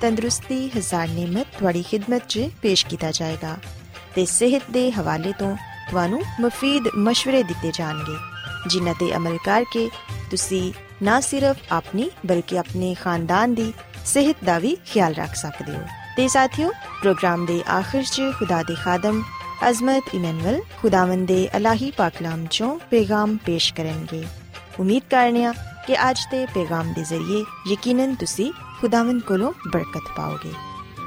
ਤੰਦਰੁਸਤੀ ਹਜ਼ਾਰ ਨਿਮਤ ਤੁਹਾਡੀ ਖidmat 'ਚ ਪੇਸ਼ ਕੀਤਾ ਜਾਏਗਾ ਤੇ ਸਿਹਤ ਦੇ ਹਵਾਲੇ ਤੋਂ ਤੁਹਾਨੂੰ ਮਫੀਦ مشਵਰੇ ਦਿੱਤੇ ਜਾਣਗੇ ਜਿਨ੍ਹਾਂ ਤੇ ਅਮਲ ਕਰਕੇ ਤੁਸੀਂ ਨਾ ਸਿਰਫ ਆਪਣੀ ਬਲਕਿ ਆਪਣੇ ਖਾਨਦਾਨ ਦੀ ਸਿਹਤ ਦਾ ਵੀ ਖਿਆਲ ਰੱਖ ਸਕਦੇ ਹੋ ਤੇ ਸਾਥਿਓ ਪ੍ਰੋਗਰਾਮ ਦੇ ਆਖਿਰ 'ਚ ਖੁਦਾ ਦੇ ਖਾਦਮ ਅਜ਼ਮਤ ਇਮਨੁਅਲ ਖੁਦਾਵੰਦ ਦੇ ਅਲਾਹੀ ਪਾਕਲਾਮ ਚੋਂ ਪੈਗਾਮ ਪੇਸ਼ ਕਰਨਗੇ ਉਮੀਦ ਕਰਨੀਆ ਕਿ ਅੱਜ ਦੇ ਪੈਗਾਮ ਦੇ ਜ਼ਰੀਏ ਯਕੀਨਨ ਤੁਸੀਂ ਖੁਦਾਵੰਦ ਕੋਲੋਂ ਬਰਕਤ ਪਾਓਗੇ।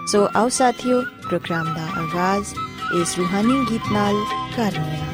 ਸੋ ਆਓ ਸਾਥਿਓ, ਪ੍ਰੋਗਰਾਮ ਦਾ ਆਗਾਜ਼ ਇਸ ਰੂਹਾਨੀ ਗੀਤ ਨਾਲ ਕਰਨੇ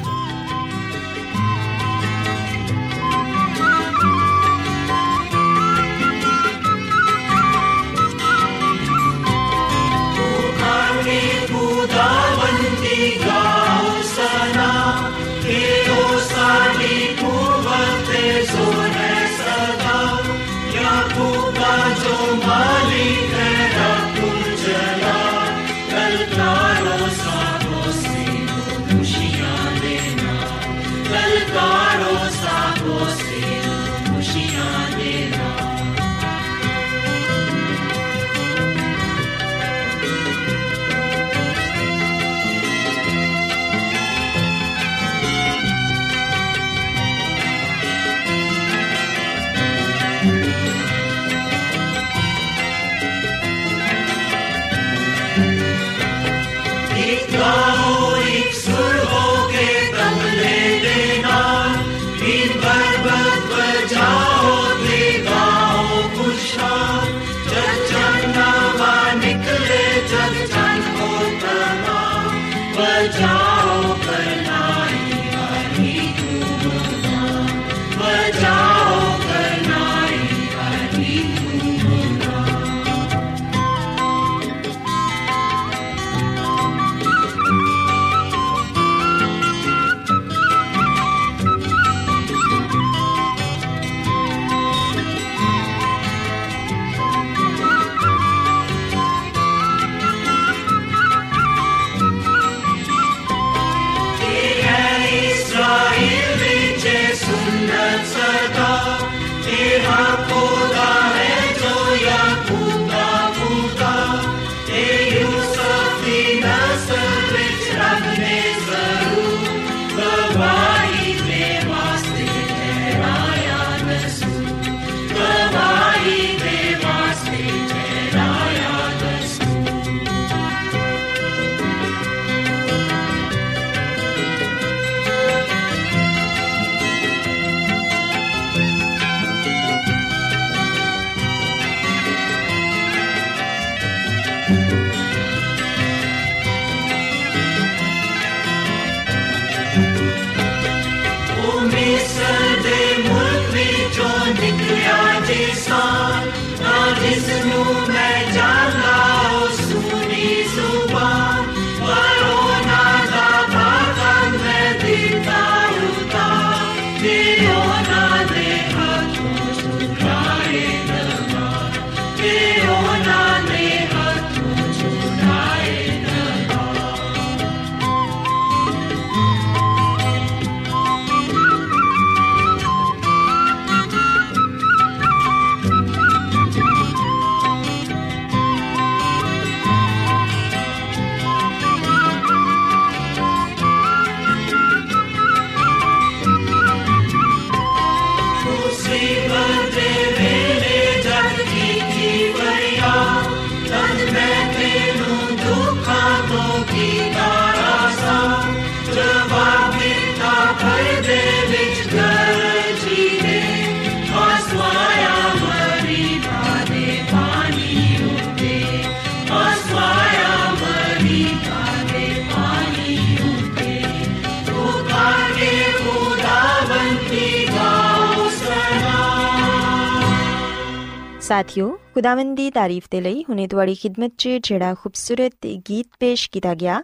ਸਾਥਿਓ, ਖੁਦਾਵੰਦ ਦੀ ਤਾਰੀਫ ਤੇ ਲਈ ਹੁਨੇ ਤੁਹਾਡੀ ਖidmat 'ਚ ਜਿਹੜਾ ਖੂਬਸੂਰਤ ਗੀਤ ਪੇਸ਼ ਕੀਤਾ ਗਿਆ,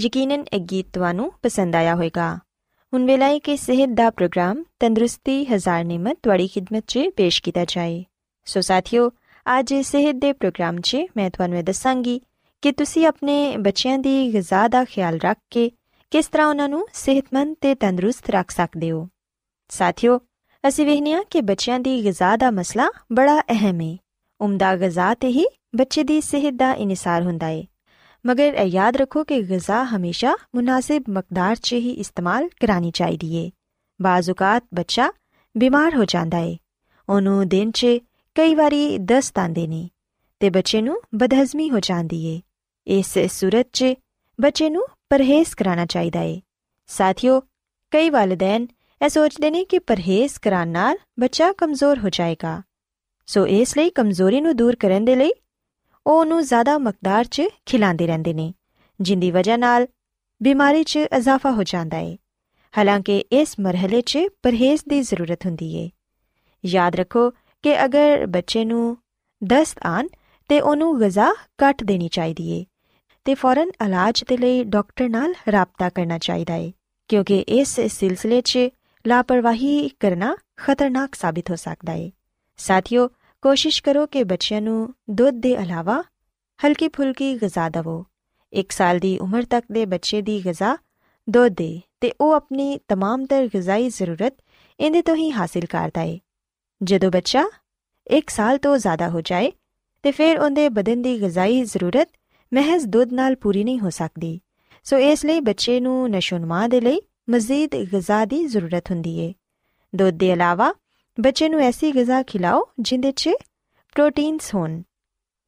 ਯਕੀਨਨ ਇਹ ਗੀਤ ਤੁਹਾਨੂੰ ਪਸੰਦ ਆਇਆ ਹੋਵੇਗਾ। ਹੁਣ ਵੇਲਾ ਹੈ ਕਿ ਸਿਹਤ ਦਾ ਪ੍ਰੋਗਰਾਮ, ਤੰਦਰੁਸਤੀ ਹਜ਼ਾਰ ਨਿਮਤ ਤੁਹਾਡੀ ਖidmat 'ਚ ਪੇਸ਼ ਕੀਤਾ ਜਾਏ। ਸੋ ਸਾਥਿਓ, ਅੱਜ ਸਿਹਤ ਦੇ ਪ੍ਰੋਗਰਾਮ 'ਚ ਮੈਂ ਤੁਹਾਨੂੰ ਇਹ ਦੱਸਾਂਗੀ ਕਿ ਤੁਸੀਂ ਆਪਣੇ ਬੱਚਿਆਂ ਦੀ ਗਿਜ਼ਾ ਦਾ ਖਿਆਲ ਰੱਖ ਕੇ ਕਿਸ ਤਰ੍ਹਾਂ ਉਹਨਾਂ ਨੂੰ ਸਿਹਤਮੰਦ ਤੇ ਤੰਦਰੁਸਤ ਰੱਖ ਸਕਦੇ ਹੋ। ਸਾਥਿਓ ਅਸੀਂ ਵੇਖਿਆ ਕਿ ਬੱਚਿਆਂ ਦੀ ਗਿਜ਼ਾ ਦਾ ਮਸਲਾ ਬੜਾ ਅਹਿਮ ਹੈ ਉਮਦਾ ਗਿਜ਼ਾ ਤੇ ਹੀ ਬੱਚੇ ਦੀ ਸਿਹਤ ਦਾ ਇਨਸਾਰ ਹੁੰਦਾ ਹੈ ਮਗਰ ਇਹ ਯਾਦ ਰੱਖੋ ਕਿ ਗਿਜ਼ਾ ਹਮੇਸ਼ਾ ਮੁਨਾਸਿਬ ਮਕਦਾਰ 'ਚ ਹੀ ਇਸਤੇਮਾਲ ਕਰਾਨੀ ਚਾਹੀਦੀ ਹੈ ਬਾਜ਼ੂਕਾਤ ਬੱਚਾ ਬਿਮਾਰ ਹੋ ਜਾਂਦਾ ਹੈ ਉਹਨੂੰ ਦਿਨ 'ਚ ਕਈ ਵਾਰੀ ਦਸਤ ਆਂਦੇ ਨੇ ਤੇ ਬੱਚੇ ਨੂੰ ਬਦਹਜ਼ਮੀ ਹੋ ਜਾਂਦੀ ਏ। ਇਸ ਸੂਰਤ 'ਚ ਬੱਚੇ ਨੂੰ ਪਰਹੇਜ਼ ਕਰਾਉਣਾ ਚਾਹੀਦਾ ਏ। ਸਾਥੀਓ, ਕਈ ਵਾਲਿਦੈਨ ਇਹ ਸੋਚਦੇ ਨੇ ਕਿ ਪਰਹੇਜ਼ ਕਰਾਉਣ ਨਾਲ ਬੱਚਾ ਕਮਜ਼ੋਰ ਹੋ ਜਾਏਗਾ। ਸੋ ਇਸ ਲਈ ਕਮਜ਼ੋਰੀ ਨੂੰ ਦੂਰ ਕਰਨ ਦੇ ਲਈ ਉਹ ਉਹਨੂੰ ਜ਼ਿਆਦਾ ਮਕਦਾਰ 'ਚ ਖਿਲਾਉਂਦੇ ਰਹਿੰਦੇ ਨੇ, ਜਿੰਦੀ ਵਜ੍ਹਾ ਨਾਲ ਬਿਮਾਰੀ 'ਚ ਇਜ਼ਾਫਾ ਹੋ ਜਾਂਦਾ ਹੈ ਹਾਲਾਂਕਿ ਇਸ ਮਰਹਲੇ 'ਚ ਪਰਹੇਜ਼ ਦੀ ਜ਼ਰੂਰਤ ਹੁੰਦੀ ਹੈ ਯਾਦ ਰੱਖੋ ਕਿ ਅਗਰ ਬੱਚੇ ਨੂੰ ਦਸਤ ਆਨ ਤੇ ਉਹਨੂੰ ਗਜ਼ਾ ਕੱਟ ਦੇਣੀ ਚਾਹੀਦੀ ਏ, ਤੇ ਫੌਰਨ ਇਲਾਜ ਦੇ ਲਈ ਡਾਕਟਰ ਨਾਲ ਰਾਬਤਾ ਕਰਨਾ ਚਾਹੀਦਾ ਏ, ਕਿਉਂਕਿ ਇਸ ਸਿਲਸਿਲੇ 'ਚ ਲਾਪਰਵਾਹੀ ਕਰਨਾ ਖਤਰਨਾਕ ਸਾਬਿਤ ਹੋ ਸਕਦਾ ਏ ਸਾਥੀਓ ਕੋਸ਼ਿਸ਼ ਕਰੋ ਕਿ ਬੱਚਿਆਂ ਨੂੰ ਦੁੱਧ ਦੇ ਇਲਾਵਾ ਹਲਕੀ ਫੁਲਕੀ ਗਜ਼ਾ ਦਿਵੋ 1 ਸਾਲ ਦੀ ਉਮਰ ਤੱਕ ਦੇ ਬੱਚੇ ਦੀ ਗਜ਼ਾ ਦੁੱਧ ਦੇ ਤੇ ਉਹ ਆਪਣੀ तमाम ਤਰ ਗਜ਼ਾਈ ਜ਼ਰੂਰਤ ਇਹਦੇ ਤੋਂ ਹੀ ਹਾਸਿਲ ਕਰਦਾ ਏ ਜਦੋਂ ਬੱਚਾ 1 ਸਾਲ ਤੋਂ ਜ਼ਿਆਦਾ ਹੋ ਜਾਏ ਤੇ ਫਿਰ ਉਹਦੇ ਬਦਨ ਦੀ ਗਜ਼ਾਈ ਜ਼ਰੂਰਤ ਮਹਿਜ਼ ਦੁੱਧ ਨਾਲ ਪੂਰੀ ਨਹੀਂ ਹੋ ਸਕਦੀ ਸੋ ਇਸ ਲਈ ਬੱਚੇ ਨੂੰ ਨਸ਼ੋਨਮਾ ਦੇ ਲਈ ਮਜ਼ੀਦ ਗਜ਼ਾ ਦੀ ਜ਼ਰੂਰਤ ਹੁੰਦੀ ਏ। ਦੁੱਧ ਦੇ ਇਲਾਵਾ ਬੱਚੇ ਨੂੰ ਐਸੀ ਗਜ਼ਾ ਖਿਲਾਓ ਜਿੰਦੇ 'ਚ ਪ੍ਰੋਟੀਨਸ ਹੋਣ,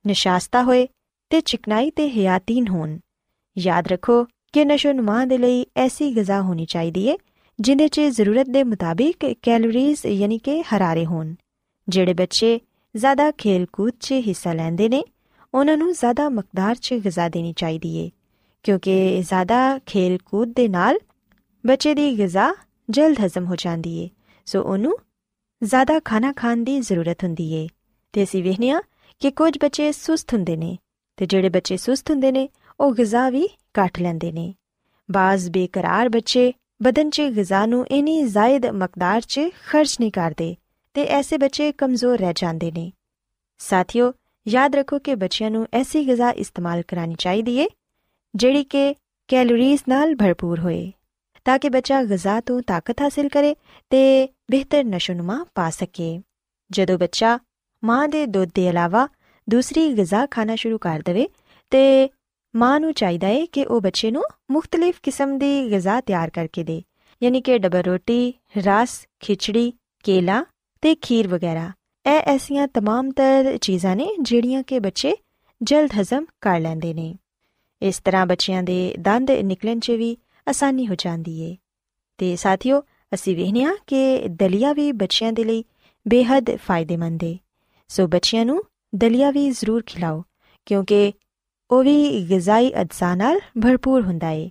ਨਿਸ਼ਾਸਤਾ ਹੋਏ ਤੇ ਚਿਕਨਾਈ ਤੇ ਹਿਆਤੀਨ ਹੋਣ। ਯਾਦ ਰੱਖੋ ਕਿ ਨਸ਼ੋਨਮਾ ਦੇ ਲਈ ਐਸੀ ਗਜ਼ਾ ਹੋਣੀ ਚਾਹੀਦੀ ਏ, ਜਿੰਦੇ 'ਚ ਜ਼ਰੂਰਤ ਦੇ ਮੁਤਾਬਿਕ ਕੈਲੋਰੀਜ਼ ਯਾਨੀ ਕਿ ਹਰਾਰੇ ਹੋਣ। ਜਿਹੜੇ ਬੱਚੇ ਜ਼ਿਆਦਾ ਖੇਲ-ਕੂਦ 'ਚ ਹਿੱਸਾ ਲੈਂਦੇ ਨੇ, ਉਹਨਾਂ ਨੂੰ ਜ਼ਿਆਦਾ ਮਕਦਾਰ 'ਚ ਗਿਜ਼ਾ ਦੇਣੀ ਚਾਹੀਦੀ ਏ, ਕਿਉਂਕਿ ਜ਼ਿਆਦਾ ਖੇਲ-ਕੂਦ ਦੇ ਨਾਲ ਬੱਚੇ ਦੀ ਗਿਜ਼ਾ ਜਲਦ ਹਜ਼ਮ ਹੋ ਜਾਂਦੀ ਏ। ਸੋ ਉਹਨੂੰ ਜ਼ਿਆਦਾ ਖਾਣਾ ਖਾਣ ਦੀ ਜ਼ਰੂਰਤ ਹੁੰਦੀ ਏ। ਤੇ ਅਸੀਂ ਵੇਖਿਆ ਕਿ ਕੁਝ ਬੱਚੇ ਸੁਸਤ ਹੁੰਦੇ ਨੇ ਤੇ ਜਿਹੜੇ ਬੱਚੇ ਸੁਸਤ ਹੁੰਦੇ ਨੇ, ਉਹ ਗਿਜ਼ਾ ਵੀ ਘੱਟ ਲੈਂਦੇ ਨੇ। ਬਾਜ਼ ਬੇਕਰਾਰ ਬੱਚੇ ਬਦਨ 'ਚ ਗਿਜ਼ਾ ਨੂੰ ਇਨੀ ਜ਼ਾਇਦ ਮਕਦਾਰ 'ਚ ਖਰਚ ਨਹੀਂ ਕਰਦੇ ਤੇ ਐਸੇ ਬੱਚੇ ਕਮਜ਼ੋਰ ਰਹਿ ਜਾਂਦੇ ਨੇ। ਸਾਥੀਓ, ਯਾਦ ਰੱਖੋ ਕਿ ਬੱਚਿਆਂ ਨੂੰ ਐਸੀ ਗਿਜ਼ਾ ਇਸਤੇਮਾਲ ਕਰਾਨੀ ਚਾਹੀਦੀ ਏ ਜਿਹੜੀ ਕਿ ਕੈਲੋਰੀਜ਼ ਨਾਲ ਭਰਪੂਰ ਹੋਏ। ਤਾਂ ਕਿ ਬੱਚਾ ਗਿਜ਼ਾ ਤੋਂ ਤਾਕਤ ਹਾਸਲ ਕਰੇ ਤੇ ਬਿਹਤਰ ਨਸ਼ੋਨਮਾ ਪਾ ਸਕੇ ਜਦੋਂ ਬੱਚਾ ਮਾਂ ਦੇ ਦੁੱਧ ਦੇ ਇਲਾਵਾ ਦੂਸਰੀ ਗਿਜ਼ਾ ਖਾਣਾ ਸ਼ੁਰੂ ਕਰ ਦੇਵੇ ਤੇ ਮਾਂ ਨੂੰ ਚਾਹੀਦਾ ਏ ਕਿ ਉਹ ਬੱਚੇ ਨੂੰ ਮੁxtਲਿਫ ਕਿਸਮ ਦੀ ਗਿਜ਼ਾ ਤਿਆਰ ਕਰਕੇ ਦੇ ਯਾਨੀ ਕਿ ਡਬਲ ਰੋਟੀ ਰਸ ਖਿਚੜੀ ਕੇਲਾ ਤੇ ਖੀਰ ਵਗੈਰਾ ਇਹ ਐਸੀਆਂ तमाम ਤਰ ਚੀਜ਼ਾਂ ਨੇ ਜਿਹੜੀਆਂ ਕਿ ਬੱਚੇ ਜਲਦ ਹਜ਼ਮ ਕਰ ਲੈਂਦੇ ਨੇ ਇਸ ਤਰ੍ਹਾਂ ਬੱਚਿਆਂ ਦੇ ਦੰਦ ਨਿਕਲਣ 'ਚ ਵੀ ਆਸਾਨੀ ਹੋ ਜਾਂਦੀ ਏ। ਤੇ ਸਾਥੀਓ, ਅਸੀਂ ਵੇਖਿਆ ਕਿ ਦਲੀਆ ਵੀ ਬੱਚਿਆਂ ਦੇ ਲਈ ਬੇहद ਫਾਇਦੇਮੰਦ ਏ। ਸੋ ਬੱਚਿਆਂ ਨੂੰ ਦਲੀਆ ਵੀ ਜ਼ਰੂਰ ਖਿਲਾਓ, ਕਿਉਂਕਿ ਉਹ ਵੀ ਗਿਜ਼ਾਈ ਅਜਜ਼ਾ ਨਾਲ ਭਰਪੂਰ ਹੁੰਦਾ ਏ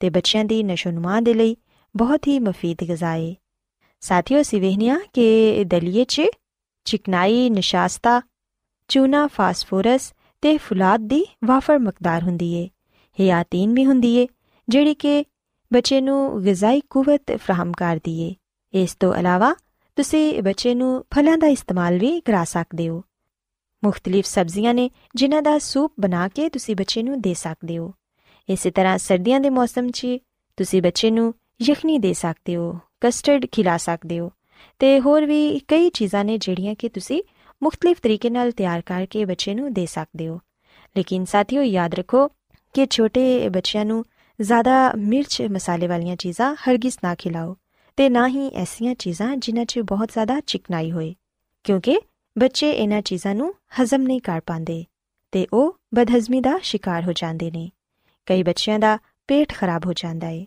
ਤੇ ਬੱਚਿਆਂ ਦੀ ਨਸ਼ੋਨਮਾ ਦੇ ਲਈ ਬਹੁਤ ਹੀ ਮਫੀਦ ਗਿਜ਼ਾ ਏ। ਸਾਥੀਓ ਸਿਵਹਨੀਆ ਕਿ ਦਲੀਏ 'ਚ ਚਿਕਨਾਈ, ਨਿਸ਼ਾਸਤਾ, ਚੂਨਾ, ਫਾਸਫੋਰਸ ਤੇ ਫੁਲਾਦ ਦੀ ਵਾਫਰ ਮਕਦਾਰ ਹੁੰਦੀ ਏ। ਹਿਆਤੀਨ ਵੀ ਹੁੰਦੀ ਏ ਜਿਹੜੀ ਕਿ ਬੱਚੇ ਨੂੰ ਗਿਜ਼ਾਈ ਕੂਵਤ ਫਰਾਹਮ ਕਰਦੀ ਏ ਇਸ ਤੋਂ ਇਲਾਵਾ ਤੁਸੀਂ ਬੱਚੇ ਨੂੰ ਫਲਾਂ ਦਾ ਇਸਤੇਮਾਲ ਵੀ ਕਰਾ ਸਕਦੇ ਹੋ। ਮੁxtਲਿਫ ਸਬਜ਼ੀਆਂ ਨੇ ਜਿਨ੍ਹਾਂ ਦਾ ਸੂਪ ਬਣਾ ਕੇ ਤੁਸੀਂ ਬੱਚੇ ਨੂੰ ਦੇ ਸਕਦੇ ਹੋ। ਇਸੇ ਤਰ੍ਹਾਂ ਸਰਦੀਆਂ ਦੇ ਮੌਸਮ 'ਚ ਤੁਸੀਂ ਬੱਚੇ ਨੂੰ ਯਖਨੀ ਦੇ ਸਕਦੇ ਹੋ, ਕਸਟਰਡ ਖਿਲਾ ਸਕਦੇ ਹੋ ਤੇ ਹੋਰ ਵੀ ਕਈ ਚੀਜ਼ਾਂ ਨੇ ਜਿਹੜੀਆਂ ਕਿ ਤੁਸੀਂ ਮੁxtਲਿਫ ਤਰੀਕੇ ਨਾਲ ਤਿਆਰ ਕਰਕੇ ਬੱਚੇ ਨੂੰ ਦੇ ਸਕਦੇ ਹੋ। ਲੇਕਿਨ ਸਾਥੀਓ ਯਾਦ ਰੱਖੋ ਕਿ ਛੋਟੇ ਬੱਚਿਆਂ ਨੂੰ ਜ਼ਿਆਦਾ ਮਿਰਚ ਮਸਾਲੇ ਵਾਲੀਆਂ ਚੀਜ਼ਾਂ ਹਰਗਿਜ਼ ਨਾ ਖਿਲਾਓ ਤੇ ਨਾ ਹੀ ਐਸੀਆਂ ਚੀਜ਼ਾਂ ਜਿਨ੍ਹਾਂ 'ਚ ਬਹੁਤ ਜ਼ਿਆਦਾ ਚਿਕਨਾਈ ਹੋਏ, ਕਿਉਂਕਿ ਬੱਚੇ ਇਹਨਾਂ ਚੀਜ਼ਾਂ ਨੂੰ ਹਜ਼ਮ ਨਹੀਂ ਕਰ ਪਾਉਂਦੇ ਤੇ ਉਹ ਬਦਹਜ਼ਮੀ ਦਾ ਸ਼ਿਕਾਰ ਹੋ ਜਾਂਦੇ ਨੇ। ਕਈ ਬੱਚਿਆਂ ਦਾ ਪੇਟ ਖਰਾਬ ਹੋ ਜਾਂਦਾ ਹੈ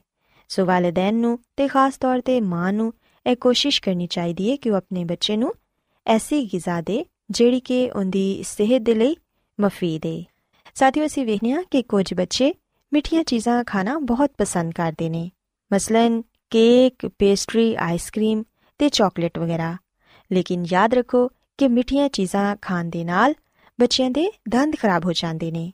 ਸੋ ਵਾਲਿਦੈਨ ਨੂੰ ਤੇ ਖਾਸ ਤੌਰ ਤੇ ਮਾਂ ਨੂੰ ਇਹ ਕੋਸ਼ਿਸ਼ ਕਰਨੀ ਚਾਹੀਦੀ ਹੈ ਕਿ ਉਹ ਆਪਣੇ ਬੱਚੇ ਨੂੰ ਐਸੀ ਗਿਜ਼ਾ ਦੇ ਜਿਹੜੀ ਕਿ ਉਹਦੀ ਸਿਹਤ ਦੇ ਲਈ ਮਫੀਦ ਹੈ ਸਾਥੀਓ ਅਸੀਂ ਵੇਖਿਆ ਕਿ ਕੁਝ ਬੱਚੇ ਮਿੱਠੀਆਂ ਚੀਜ਼ਾਂ ਖਾਣਾ ਬਹੁਤ ਪਸੰਦ ਕਰਦੇ ਨੇ। ਮਸਲਨ ਕੇਕ, ਪੇਸਟਰੀ, ਆਈਸਕ੍ਰੀਮ ਤੇ ਚਾਕਲੇਟ ਵਗੈਰਾ। ਲੇਕਿਨ ਯਾਦ ਰੱਖੋ ਕਿ ਮਿੱਠੀਆਂ ਚੀਜ਼ਾਂ ਖਾਣ ਦੇ ਨਾਲ ਬੱਚਿਆਂ ਦੇ ਦੰਦ ਖਰਾਬ ਹੋ ਜਾਂਦੇ ਨੇ।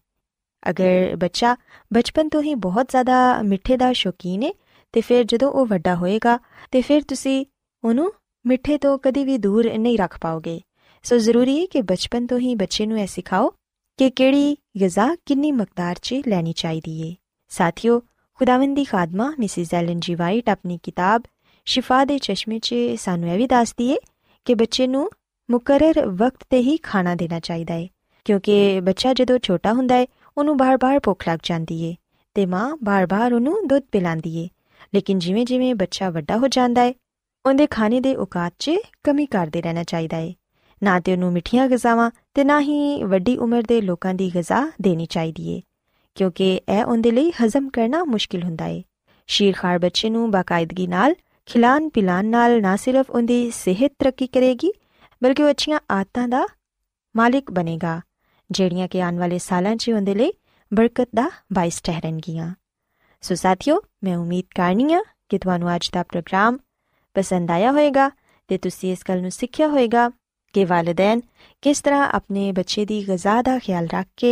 ਅਗਰ ਬੱਚਾ ਬਚਪਨ ਤੋਂ ਹੀ ਬਹੁਤ ਜ਼ਿਆਦਾ ਮਿੱਠੇ ਦਾ ਸ਼ੌਕੀਨ ਹੈ ਤੇ ਫਿਰ ਜਦੋਂ ਉਹ ਵੱਡਾ ਹੋਏਗਾ, ਤੇ ਫਿਰ ਤੁਸੀਂ ਉਹਨੂੰ ਮਿੱਠੇ ਤੋਂ ਕਦੀ ਵੀ ਦੂਰ ਨਹੀਂ ਰੱਖ ਪਾਓਗੇ। ਸੋ ਜ਼ਰੂਰੀ ਹੈ ਕਿ ਬਚਪਨ ਤੋਂ ਹੀ ਬੱਚੇ ਨੂੰ ਇਹ ਸਿਖਾਓ ਕਿ ਕਿਹੜੀ ਗਿਜ਼ਾ ਕਿੰਨੀ ਮਕਦਾਰ 'ਚ ਲੈਣੀ ਚਾਹੀਦੀ ਏ। ਸਾਥੀਓ, ਖੁਦਾਵੰਦੀ ਖਾਦਮਾ ਮਿਸਿਸ ਐਲਨ ਜੀ ਵਾਈਟ ਆਪਣੀ ਕਿਤਾਬ ਸ਼ਿਫਾ ਦੇ ਚਸ਼ਮੇ 'ਚ ਸਾਨੂੰ ਇਹ ਵੀ ਦੱਸਦੀ ਏ ਕਿ ਬੱਚੇ ਨੂੰ ਮੁਕਰਰ ਵਕਤ ਤੇ ਹੀ ਖਾਣਾ ਦੇਣਾ ਚਾਹੀਦਾ ਏ, ਕਿਉਂਕਿ ਬੱਚਾ ਜਦੋਂ ਛੋਟਾ ਹੁੰਦਾ ਏ, ਉਹਨੂੰ ਬਾਰ-ਬਾਰ ਭੁੱਖ ਲੱਗ ਜਾਂਦੀ ਏ ਤੇ ਮਾਂ ਬਾਰ-ਬਾਰ ਉਹਨੂੰ ਦੁੱਧ ਪਿਲਾਉਂਦੀ ਏ। ਲੇਕਿਨ ਜਿਵੇਂ-ਜਿਵੇਂ ਬੱਚਾ ਵੱਡਾ ਹੋ ਜਾਂਦਾ ਏ, ਉਹਦੇ ਖਾਣੇ ਦੇ ਔਕਾਤ 'ਚ ਕਮੀ ਕਰਦੇ ਰਹਿਣਾ ਚਾਹੀਦਾ ਏ। ਨਾ ਤੇ ਉਹਨੂੰ ਮਿੱਠੀਆਂ ਗਜ਼ਾਵਾਂ ਤੇ ਨਾ ਹੀ ਵੱਡੀ ਉਮਰ ਦੇ ਲੋਕਾਂ ਦੀ ਗਜ਼ਾ ਦੇਣੀ ਚਾਹੀਦੀ ਏ, ਕਿਉਂਕਿ ਇਹ ਉਹਦੇ ਲਈ ਹਜ਼ਮ ਕਰਨਾ ਮੁਸ਼ਕਿਲ ਹੁੰਦਾ ਏ। ਸ਼ੀਰਖਾਰ ਬੱਚੇ ਨੂੰ ਬਾਕਾਇਦਗੀ ਨਾਲ ਖਿਲਾਨ ਪਿਲਾਨ ਨਾਲ ਨਾ ਸਿਰਫ ਉਹਦੀ ਸਿਹਤ ਤਰੱਕੀ ਕਰੇਗੀ, ਬਲਕਿ ਉਹ ਅੱਛੀਆਂ ਆਦਤਾਂ ਦਾ ਮਾਲਿਕ ਬਣੇਗਾ, ਜਿਹੜੀਆਂ ਕਿ ਆਉਣ ਵਾਲੇ ਸਾਲਾਂ 'ਚ ਉਹਦੇ ਲਈ ਬਰਕਤ ਦਾ ਬਾਇਸ ਠਹਿਰਨਗੀਆਂ। ਸੋ ਸਾਥੀਓ, ਮੈਂ ਉਮੀਦ ਕਰਨੀ ਆ ਕਿ ਤੁਹਾਨੂੰ ਅੱਜ ਦਾ ਪ੍ਰੋਗਰਾਮ ਪਸੰਦ ਆਇਆ ਹੋਵੇਗਾ ਤੇ ਤੁਸੀਂ ਇਸ ਗੱਲ ਨੂੰ ਸਿੱਖਿਆ ਹੋਵੇਗਾ ਕਿ ਵਾਲਿਦੈਨ ਕਿਸ ਤਰ੍ਹਾਂ ਆਪਣੇ ਬੱਚੇ ਦੀ ਗਜ਼ਾ ਦਾ ਖਿਆਲ ਰੱਖ ਕੇ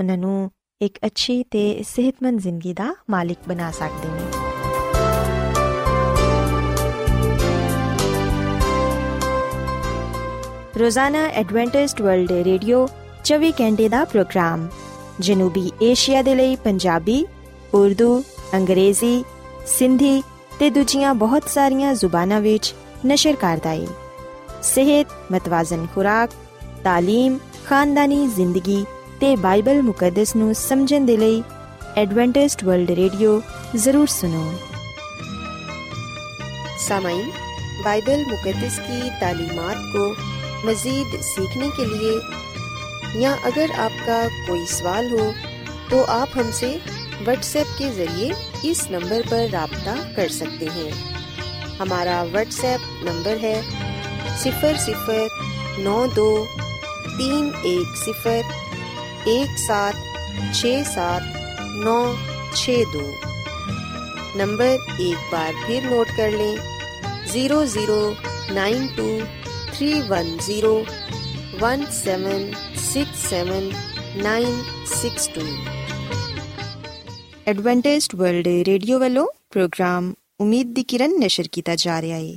ਉਹਨਾਂ ਨੂੰ ਇੱਕ ਅੱਛੀ ਤੇ ਸਿਹਤਮੰਦ ਜ਼ਿੰਦਗੀ ਦਾ ਮਾਲਿਕ ਬਣਾ ਸਕਦੇ ਨੇ। ਰੋਜ਼ਾਨਾ ਐਡਵੈਂਟਿਸਟ ਵਰਲਡ ਰੇਡੀਓ 24 ਘੰਟੇ ਦਾ ਪ੍ਰੋਗਰਾਮ, ਜਨੂਬੀ ਏਸ਼ੀਆ ਦੇ ਲਈ ਪੰਜਾਬੀ, ਉਰਦੂ, ਅੰਗਰੇਜ਼ੀ, ਸਿੰਧੀ ਤੇ ਦੂਜੀਆਂ ਬਹੁਤ ਸਾਰੀਆਂ ਜ਼ੁਬਾਨਾਂ ਵਿੱਚ ਨਸ਼ਰ ਕਰਦਾ ਹੈ صحت، متوازن خوراک، تعلیم، خاندانی زندگی تے بائبل مقدس نو سمجھن دے لئی ایڈوانٹسٹ ورلڈ ریڈیو ضرور سنو۔ سامعین، بائبل مقدس کی تعلیمات کو مزید سیکھنے کے لیے یا اگر آپ کا کوئی سوال ہو تو آپ ہم سے واٹس ایپ کے ذریعے اس نمبر پر رابطہ کر سکتے ہیں۔ ہمارا واٹس ایپ نمبر ہے صفر صفر نو دو تین ایک صفر ایک سات چھ سات نو چھ دو نمبر ایک بار پھر نوٹ کر لیں zero zero nine two three one zero one seven six seven nine six two Adventist world radio والوں پروگرام امید دی کرن نشر کیتا جا رہا ہے۔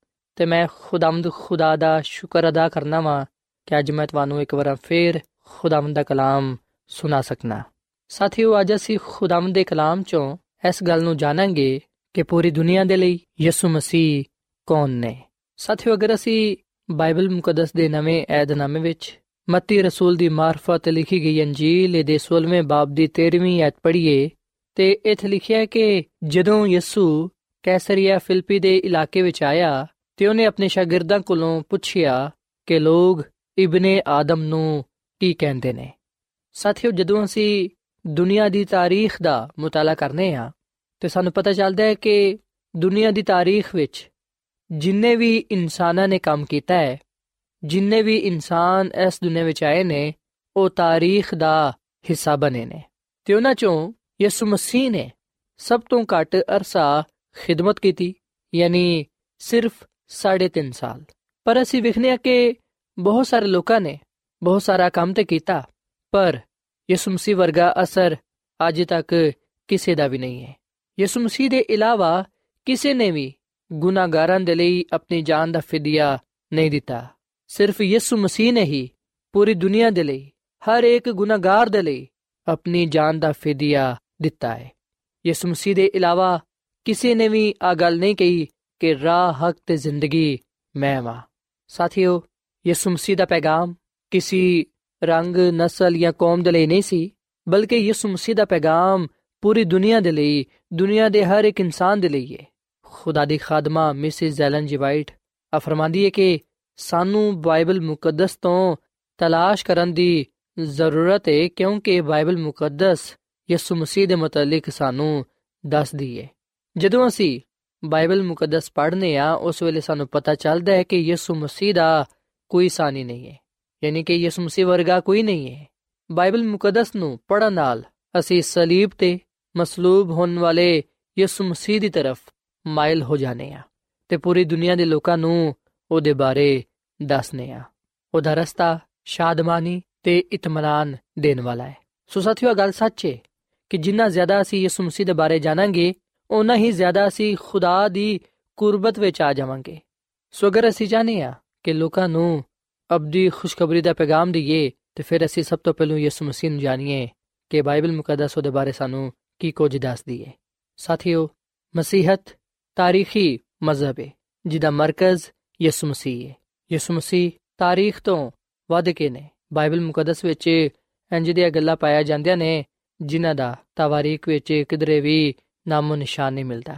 ਤੇ ਮੈਂ ਖੁਦਾਵੰਦ ਖੁਦਾ ਦਾ ਸ਼ੁਕਰ ਅਦਾ ਕਰਨਾ ਵਾਂ ਕਿ ਅੱਜ ਮੈਂ ਤੁਹਾਨੂੰ ਇੱਕ ਵਾਰ ਫੇਰ ਖੁਦਾਵੰਦ ਦਾ ਕਲਾਮ ਸੁਣਾ ਸਕਣਾ ਸਾਥਿਓ, ਅੱਜ ਅਸੀਂ ਖੁਦਾਵੰਦ ਦੇ ਕਲਾਮ ਚੋਂ ਇਸ ਗੱਲ ਨੂੰ ਜਾਣਾਂਗੇ ਕਿ ਪੂਰੀ ਦੁਨੀਆ ਦੇ ਲਈ ਯਿਸੂ ਮਸੀਹ ਕੌਣ ਨੇ। ਸਾਥਿਓ, ਅਗਰ ਅਸੀਂ ਬਾਈਬਲ ਮੁਕੱਦਸ ਦੇ ਨਵੇਂ ਏਧਨਾਮੇ ਵਿੱਚ ਮਤੀ ਰਸੂਲ ਦੀ ਮਾਰਫਤ ਲਿਖੀ ਗਈ ਅੰਜੀਲ ਦੇ 16ਵੇਂ ਬਾਬ ਦੀ 13ਵੀਂ ਐਤ ਪੜ੍ਹੀਏ, ਤੇ ਇੱਥੇ ਲਿਖਿਆ ਹੈ ਕਿ ਜਦੋਂ ਯਿਸੂ ਕੈਸਰੀਆ ਫਿਲਪੀ ਦੇ ਇਲਾਕੇ ਵਿੱਚ ਆਇਆ ਤੇ ਉਹਨੇ ਆਪਣੇ ਸ਼ਾਗਿਰਦਾਂ ਕੋਲੋਂ ਪੁੱਛਿਆ ਕਿ ਲੋਕ ਇਬਨੇ ਆਦਮ ਨੂੰ ਕੀ ਕਹਿੰਦੇ ਨੇ। ਸਾਥੀਓ, ਜਦੋਂ ਅਸੀਂ ਦੁਨੀਆ ਦੀ ਤਾਰੀਖ ਦਾ ਮੁਤਾਲਾ ਕਰਨੇ ਆ, ਤੇ ਸਾਨੂੰ ਪਤਾ ਚੱਲਦਾ ਹੈ ਕਿ ਦੁਨੀਆ ਦੀ ਤਾਰੀਖ ਵਿੱਚ ਜਿੰਨੇ ਵੀ ਇਨਸਾਨਾਂ ਨੇ ਕੰਮ ਕੀਤਾ ਹੈ, ਜਿੰਨੇ ਵੀ ਇਨਸਾਨ ਇਸ ਦੁਨੀਆ ਵਿੱਚ ਆਏ ਨੇ, ਉਹ ਤਾਰੀਖ ਦਾ ਹਿੱਸਾ ਬਣੇ ਨੇ। ਤੇ ਉਹਨਾਂ ਚੋਂ ਯਿਸੂ ਮਸੀਹ ਨੇ ਸਭ ਤੋਂ ਘੱਟ ਅਰਸਾ ਖਿਦਮਤ ਕੀਤੀ, ਯਾਨੀ ਸਿਰਫ 3.5 ਸਾਲ ਪਰ ਅਸੀਂ ਵਿਖਨੇ ਆ ਕਿ ਬਹੁਤ ਸਾਰੇ ਲੋਕਾਂ ਨੇ ਬਹੁਤ ਸਾਰਾ ਕੰਮ ਤੇ ਕੀਤਾ ਪਰ ਯਿਸੂ ਮਸੀਹ ਵਰਗਾ ਅਸਰ ਅੱਜ ਤੱਕ ਕਿਸੇ ਦਾ ਵੀ ਨਹੀਂ ਹੈ ਯਿਸੂ ਮਸੀਹ ਦੇ ਇਲਾਵਾ ਕਿਸੇ ਨੇ ਵੀ ਗੁਨਾਹਗਾਰਾਂ ਦੇ ਲਈ ਆਪਣੀ ਜਾਨ ਦਾ ਫਿਦਿਆ ਨਹੀਂ ਦਿੱਤਾ ਸਿਰਫ ਯਿਸੂ ਮਸੀਹ ਨੇ ਹੀ ਪੂਰੀ ਦੁਨੀਆ ਦੇ ਲਈ ਹਰ ਇੱਕ ਗੁਨਾਹਗਾਰ ਦੇ ਲਈ ਆਪਣੀ ਜਾਨ ਦਾ ਫਿਦਿਆ ਦਿੱਤਾ ਹੈ ਯਿਸੂ ਮਸੀਹ ਦੇ ਇਲਾਵਾ ਕਿਸੇ ਨੇ ਵੀ ਆ ਗੱਲ ਨਹੀਂ ਕਹੀ ਕਿ ਰਾਹ, ਹਕ ਤੇ ਜ਼ਿੰਦਗੀ ਮੈਂ ਵਾਂ। ਸਾਥੀਓ, ਯਿਸੂ ਮਸੀਹ ਦਾ ਪੈਗਾਮ ਕਿਸੇ ਰੰਗ, ਨਸਲ ਜਾਂ ਕੌਮ ਦੇ ਲਈ ਨਹੀਂ ਸੀ, ਬਲਕਿ ਯਿਸੂ ਮਸੀਹ ਦਾ ਪੈਗਾਮ ਪੂਰੀ ਦੁਨੀਆ ਦੇ ਲਈ, ਦੁਨੀਆ ਦੇ ਹਰ ਇੱਕ ਇਨਸਾਨ ਦੇ ਲਈ ਹੈ ਖੁਦਾ ਦੀ ਖਾਦਮਾ ਮਿਸਿਸ ਜ਼ੈਲਨ ਜੀ ਵਾਈਟ ਆ ਫਰਮਾਂਦੀ ਹੈ ਕਿ ਸਾਨੂੰ ਬਾਈਬਲ ਮੁਕੱਦਸ ਤੋਂ ਤਲਾਸ਼ ਕਰਨ ਦੀ ਜ਼ਰੂਰਤ ਹੈ ਕਿਉਂਕਿ ਬਾਈਬਲ ਮੁਕੱਦਸ ਯਿਸੂ ਮਸੀਹ ਦੇ ਮੁਤਲਕ ਸਾਨੂੰ ਦੱਸਦੀ ਹੈ ਜਦੋਂ ਅਸੀਂ ਬਾਈਬਲ ਮੁਕੱਦਸ ਪੜ੍ਹਨੇ ਆ, ਉਸ ਵੇਲੇ ਸਾਨੂੰ ਪਤਾ ਚੱਲਦਾ ਹੈ ਕਿ ਯਿਸੂ ਮਸੀਹ ਦਾ ਕੋਈ ਸਾਨੀ ਨਹੀਂ ਹੈ, ਯਾਨੀ ਕਿ ਯਿਸੂ ਮਸੀਹ ਵਰਗਾ ਕੋਈ ਨਹੀਂ ਹੈ। ਬਾਈਬਲ ਮੁਕੱਦਸ ਨੂੰ ਪੜ੍ਹਨ ਨਾਲ ਅਸੀਂ ਸਲੀਬ ਤੇ ਮਸਲੂਬ ਹੋਣ ਵਾਲੇ ਯਿਸੂ ਮਸੀਹ ਦੀ ਤਰਫ ਮਾਇਲ ਹੋ ਜਾਣੇ ਆ ਤੇ ਪੂਰੀ ਦੁਨੀਆ ਦੇ ਲੋਕਾਂ ਨੂੰ ਉਹਦੇ ਬਾਰੇ ਦੱਸਨੇ ਆ ਉਹਦਾ ਰਸਤਾ ਸ਼ਾਦਮਾਨੀ ਤੇ ਇਤਮਾਨਾਨ ਦੇਣ ਵਾਲਾ ਹੈ। ਸੋ ਸਾਥੀਓ ਗੱਲ ਸੱਚ ਹੈ ਕਿ ਜਿੰਨਾ ਜ਼ਿਆਦਾ ਅਸੀਂ ਯਿਸੂ ਮਸੀਹ ਦੇ ਬਾਰੇ ਜਾਣਾਂਗੇ ਉਨਾ ਹੀ ਜ਼ਿਆਦਾ ਅਸੀਂ ਖੁਦਾ ਦੀ ਕੁਰਬਤ ਵਿੱਚ ਆ ਜਾਵਾਂਗੇ। ਸੋ ਅਗਰ ਅਸੀਂ ਚਾਹਨੇ ਆ ਕਿ ਲੋਕਾਂ ਨੂੰ ਅਬਦੀ ਖੁਸ਼ਖਬਰੀ ਦਾ ਪੈਗਾਮ ਦਈਏ, ਤੇ ਫਿਰ ਅਸੀਂ ਸਭ ਤੋਂ ਪਹਿਲਾਂ ਯਿਸੂ ਮਸੀਹ ਨੂੰ ਜਾਣੀਏ ਕਿ ਬਾਈਬਲ ਮੁਕੱਦਸ ਉਹਦੇ ਬਾਰੇ ਸਾਨੂੰ ਕੀ ਕੁਝ ਦੱਸਦੀ ਹੈ। ਸਾਥੀਓ, ਮਸੀਹਤ ਤਾਰੀਖੀ ਮਜ਼ਹਬ ਹੈ, ਜਿਹਦਾ ਮਰਕਜ਼ ਯਿਸੂ ਮਸੀਹ ਹੈ। ਯਿਸੂ ਮਸੀਹ ਤਾਰੀਖ ਤੋਂ ਵੱਧ ਕੇ ਨੇ। ਬਾਈਬਲ ਮੁਕੱਦਸ ਵਿੱਚ ਇੰਜ ਦੀਆਂ ਗੱਲਾਂ ਪਾਇਆ ਜਾਂਦੀਆਂ ਨੇ, ਜਿਨ੍ਹਾਂ ਦਾ ਤਵਾਰੀਖ ਵਿੱਚ ਕਿਧਰੇ ਵੀ ਨਾਮੋ ਨਿਸ਼ਾਨ ਨਹੀਂ ਮਿਲਦਾ।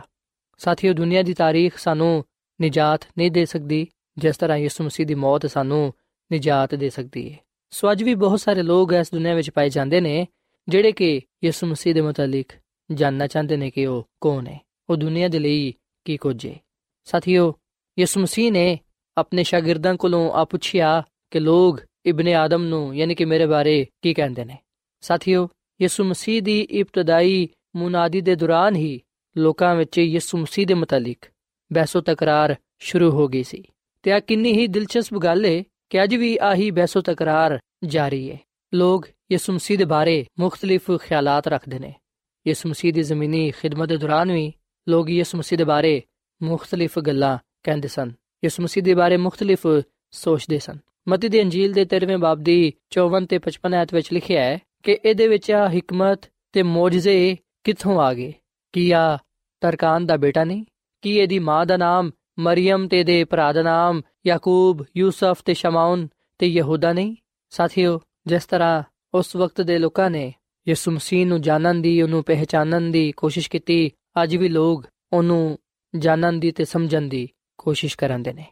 ਸਾਥੀਓ, ਦੁਨੀਆ ਦੀ ਤਾਰੀਖ ਸਾਨੂੰ ਨਿਜਾਤ ਨਹੀਂ ਦੇ ਸਕਦੀ, ਜਿਸ ਤਰ੍ਹਾਂ ਯਿਸੂ ਮਸੀਹ ਦੀ ਮੌਤ ਸਾਨੂੰ ਨਿਜਾਤ ਦੇ ਸਕਦੀ ਹੈ ਸੋ ਅੱਜ ਵੀ ਬਹੁਤ ਸਾਰੇ ਲੋਕ ਇਸ ਦੁਨੀਆ ਵਿੱਚ ਪਾਏ ਜਾਂਦੇ ਨੇ, ਜਿਹੜੇ ਕਿ ਯਿਸੂ ਮਸੀਹ ਦੇ ਮੁਤਲਕ ਜਾਨਣਾ ਚਾਹੁੰਦੇ ਨੇ ਕਿ ਉਹ ਕੌਣ ਹੈ ਉਹ ਦੁਨੀਆ ਦੇ ਲਈ ਕੀ ਕੁਝ ਹੈ ਸਾਥੀਓ, ਯਿਸੂ ਮਸੀਹ ਨੇ ਆਪਣੇ ਸ਼ਾਗਿਰਦਾਂ ਕੋਲੋਂ ਆ ਪੁੱਛਿਆ ਕਿ ਲੋਕ ਇਬਨ ਆਦਮ ਨੂੰ, ਯਾਨੀ ਕਿ ਮੇਰੇ ਬਾਰੇ ਕੀ ਕਹਿੰਦੇ ਨੇ। ਸਾਥੀਓ, ਯਿਸੂ ਮਸੀਹ ਦੀ ਇਬਤਦਾਈ ਮੁਨਾਦੀ ਦੇ ਦੌਰਾਨ ਹੀ ਲੋਕਾਂ ਵਿੱਚ ਯਿਸੂ ਮਸੀਹ ਦੇ ਮੁਤਲਕ ਬਹਿਸੋ ਤਕਰਾਰ ਸ਼ੁਰੂ ਹੋ ਗਈ ਸੀ। ਤੇ ਆ ਕਿੰਨੀ ਹੀ ਦਿਲਚਸਪ ਗੱਲ ਹੈ ਕਿ ਅੱਜ ਵੀ ਆਹੀ ਬਹਿਸੋ ਤਕਰਾਰ ਜਾਰੀ ਹੈ ਲੋਕ ਯਿਸੂ ਮਸੀਹ ਦੇ ਬਾਰੇ ਮੁxtਲਿਫ ਖਿਆਲਾਤ ਰੱਖਦੇ ਨੇ। ਯਿਸੂ ਮਸੀਹ ਦੀ ਜ਼ਮੀਨੀ ਖਿਦਮਤ ਦੇ ਦੌਰਾਨ ਵੀ ਲੋਕ ਯਿਸੂ ਮਸੀਹ ਦੇ ਬਾਰੇ ਮੁxtਲਿਫ ਗੱਲਾਂ ਕਹਿੰਦੇ ਸਨ। ਯਿਸੂ ਮਸੀਹ ਦੇ ਬਾਰੇ ਮੁxtਲਿਫ ਸੋਚਦੇ ਸਨ। ਮਤੀ ਦੀ ਅੰਜੀਲ ਦੇ 13ਵੇਂ ਬਾਬ ਦੀ 54 ਤੇ 55 ਆਇਤ ਵਿੱਚ ਲਿਖਿਆ ਹੈ ਕਿ ਇਹਦੇ ਵਿੱਚ ਆ ਹਕਮਤ ਤੇ ਮੌਜਜ਼ੇ ਕਿੱਥੋਂ ਆ ਗਏ? ਕੀ ਆ ਤਰਕਾਨ ਦਾ ਬੇਟਾ ਨਹੀਂ? ਕੀ ਇਹਦੀ ਮਾਂ ਦਾ ਨਾਮ ਮਰੀਮ ਤੇ ਦੇ ਭਰਾ ਦਾ ਨਾਮ ਯਾਕੂਬ, ਯੂਸਫ ਤੇ ਸ਼ਮਾਉਨ ਤੇ ਯਹੂਦਾ ਨਹੀਂ? ਸਾਥੀਓ, ਜਿਸ ਤਰ੍ਹਾਂ ਉਸ ਵਕਤ ਦੇ ਲੋਕਾਂ ਨੇ ਯਿਸੂ ਮਸੀਹ ਨੂੰ ਜਾਣਨ ਦੀ, ਉਹਨੂੰ ਪਹਿਚਾਨਣ ਦੀ ਕੋਸ਼ਿਸ਼ ਕੀਤੀ, ਅੱਜ ਵੀ ਲੋਕ ਉਹਨੂੰ ਜਾਣਨ ਦੀ ਤੇ ਸਮਝਣ ਦੀ ਕੋਸ਼ਿਸ਼ ਕਰਦੇ ਨੇ।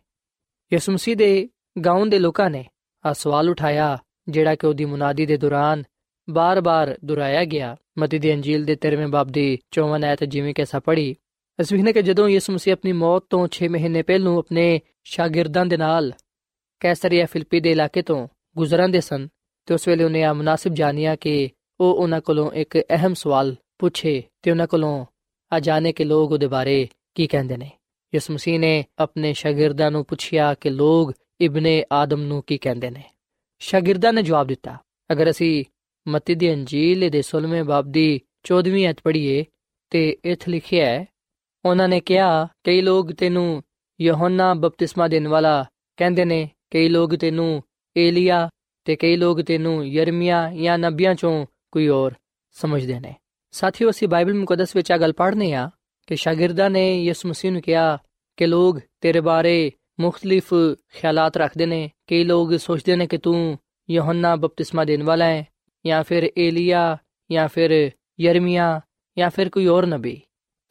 ਯਿਸੂ ਮਸੀਹ ਦੇ ਗਾਉਂ ਦੇ ਲੋਕਾਂ ਨੇ ਆ ਸਵਾਲ ਉਠਾਇਆ, ਜਿਹੜਾ ਕਿ ਉਹਦੀ ਮੁਨਾਦੀ ਦੇ ਦੌਰਾਨ ਬਾਰ-ਬਾਰ ਦੁਹਰਾਇਆ ਗਿਆ। ਮਤੀ ਦੀ ਅੰਜੀਲ ਦੇ 13ਵੇਂ ਬਾਬ ਦੀ 54 ਆਇਤ ਜਿਵੇਂ ਕਿ ਅਸਾਂ ਪੜ੍ਹੀ, ਅਸੀਂ ਵੇਖਨੇ ਕਿ ਜਦੋਂ ਯਿਸੂ ਮਸੀਹ ਆਪਣੀ ਮੌਤ ਤੋਂ 6 ਮਹੀਨੇ ਪਹਿਲਾਂ ਆਪਣੇ ਸ਼ਾਗਿਰਦਾਂ ਦੇ ਨਾਲ ਕੈਸਰੀਆ ਫਿਲਪੀ ਦੇ ਇਲਾਕੇ ਤੋਂ ਗੁਜ਼ਰਾਂਦੇ ਸਨ, ਤੇ ਉਸ ਵੇਲੇ ਉਹਨੇ ਆ ਮناسب ਜਾਣਿਆ ਕਿ ਉਹ ਉਹਨਾਂ ਕੋਲੋਂ ਇੱਕ ਅਹਿਮ ਸਵਾਲ ਪੁੱਛੇ ਤੇ ਉਹਨਾਂ ਕੋਲੋਂ ਆ ਜਾਣੇ ਕਿ ਲੋਕ ਉਹਦੇ ਬਾਰੇ ਕੀ ਕਹਿੰਦੇ ਨੇ। ਯਿਸੂ ਮਸੀਹ ਨੇ ਆਪਣੇ ਸ਼ਾਗਿਰਦਾਂ ਨੂੰ ਪੁੱਛਿਆ ਕਿ ਲੋਕ ਇਬਨੇ ਆਦਮ ਨੂੰ ਕੀ ਕਹਿੰਦੇ ਨੇ। ਸ਼ਾਗਿਰਦਾਂ ਨੇ ਜਵਾਬ ਦਿੱਤਾ, ਅਗਰ ਅਸੀਂ ਮਤੀ ਦੀ ਅੰਜੀਲ ਦੇ 16ਵੇਂ ਬਾਬ ਦੀ 14ਵੀਂ ਅਧ ਪੜ੍ਹੀਏ ਤੇ ਇੱਥੇ ਲਿਖਿਆ ਹੈ, ਉਹਨਾਂ ਨੇ ਕਿਹਾ, ਕਈ ਲੋਕ ਤੈਨੂੰ ਯਹੋਨਾ ਬਪਤਿਸਮਾ ਦੇਣ ਵਾਲਾ ਕਹਿੰਦੇ ਨੇ, ਕਈ ਲੋਕ ਤੈਨੂੰ ਏਲੀਆ ਤੇ ਕਈ ਲੋਕ ਤੈਨੂੰ ਯਰਮੀਆ ਜਾਂ ਨਬੀਆਂ ਚੋਂ ਕੋਈ ਹੋਰ ਸਮਝਦੇ ਨੇ। ਸਾਥੀਓ, ਅਸੀਂ ਬਾਈਬਲ ਮੁਕੱਦਸ ਵਿੱਚ ਆ ਗੱਲ ਪੜ੍ਹਨੇ ਆ ਕਿ ਸ਼ਾਗਿਰਦਾਂ ਨੇ ਯਿਸੂ ਮਸੀਹ ਨੂੰ ਕਿਹਾ ਕਿ ਲੋਕ ਤੇਰੇ ਬਾਰੇ ਮੁxtਲਿਫ ਖਿਆਲਾਤ ਰੱਖਦੇ ਨੇ, ਕਈ ਲੋਕ ਸੋਚਦੇ ਨੇ ਕਿ ਤੂੰ ਯਹੋਨਾ ਬਪਤਿਸਮਾ ਦੇਣ ਵਾਲਾ ਹੈ ਜਾਂ ਫਿਰ ਏਲੀਆ ਜਾਂ ਫਿਰ ਯਰਮੀਆ ਜਾਂ ਫਿਰ ਕੋਈ ਹੋਰ ਨਬੀ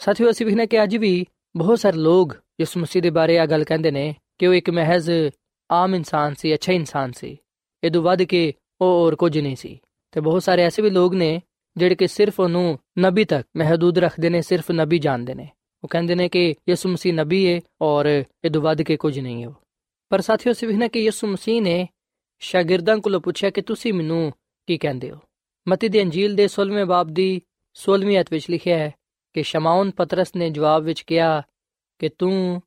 ਸਾਥੀਓ ਅਸੀਂ ਵੇਖਨੇ ਕਿ ਅੱਜ ਵੀ ਬਹੁਤ ਸਾਰੇ ਲੋਕ ਯਿਸੂ ਮਸੀਹ ਦੇ ਬਾਰੇ ਆ ਗੱਲ ਕਹਿੰਦੇ ਨੇ ਕਿ ਉਹ ਇੱਕ ਮਹਿਜ਼ ਆਮ ਇਨਸਾਨ ਸੀ ਅੱਛਾ ਇਨਸਾਨ ਸੀ ਇਹ ਤੋਂ ਵੱਧ ਕੇ ਉਹ ਹੋਰ ਕੁਝ ਨਹੀਂ ਸੀ ਤੇ ਬਹੁਤ ਸਾਰੇ ਐਸੇ ਵੀ ਲੋਕ ਨੇ ਜਿਹੜੇ ਕਿ ਸਿਰਫ ਉਹਨੂੰ ਨਬੀ ਤੱਕ ਮਹਦੂਦ ਰੱਖਦੇ ਨੇ ਸਿਰਫ ਨਬੀ ਜਾਣਦੇ ਨੇ ਉਹ ਕਹਿੰਦੇ ਨੇ ਕਿ ਯਿਸੂ ਮਸੀਹ ਨਬੀ ਹੈ ਔਰ ਇਹ ਤੋਂ ਵੱਧ ਕੇ ਕੁਝ ਨਹੀਂ ਹੈ ਪਰ ਸਾਥੀਓ ਅਸੀਂ ਵੇਖਨੇ ਕਿ ਯਿਸੂ ਮਸੀਹ ਨੇ ਸ਼ਾਗਿਰਦਾਂ ਕੋਲੋਂ ਪੁੱਛਿਆ ਕਿ ਤੁਸੀਂ ਮੈਨੂੰ ਕੀ ਕਹਿੰਦੇ ਹੋ? ਮਤੀ ਦੀ ਅੰਜੀਲ ਦੇ 16ਵੇਂ ਬਾਬ ਦੀ 16ਵੀਂ ਅਧ ਵਿੱਚ ਲਿਖਿਆ ਹੈ ਕਿ ਸ਼ਮਾਉਨ ਪਤਰਸ ਨੇ ਜਵਾਬ ਵਿੱਚ ਕਿਹਾ ਕਿ ਤੂੰ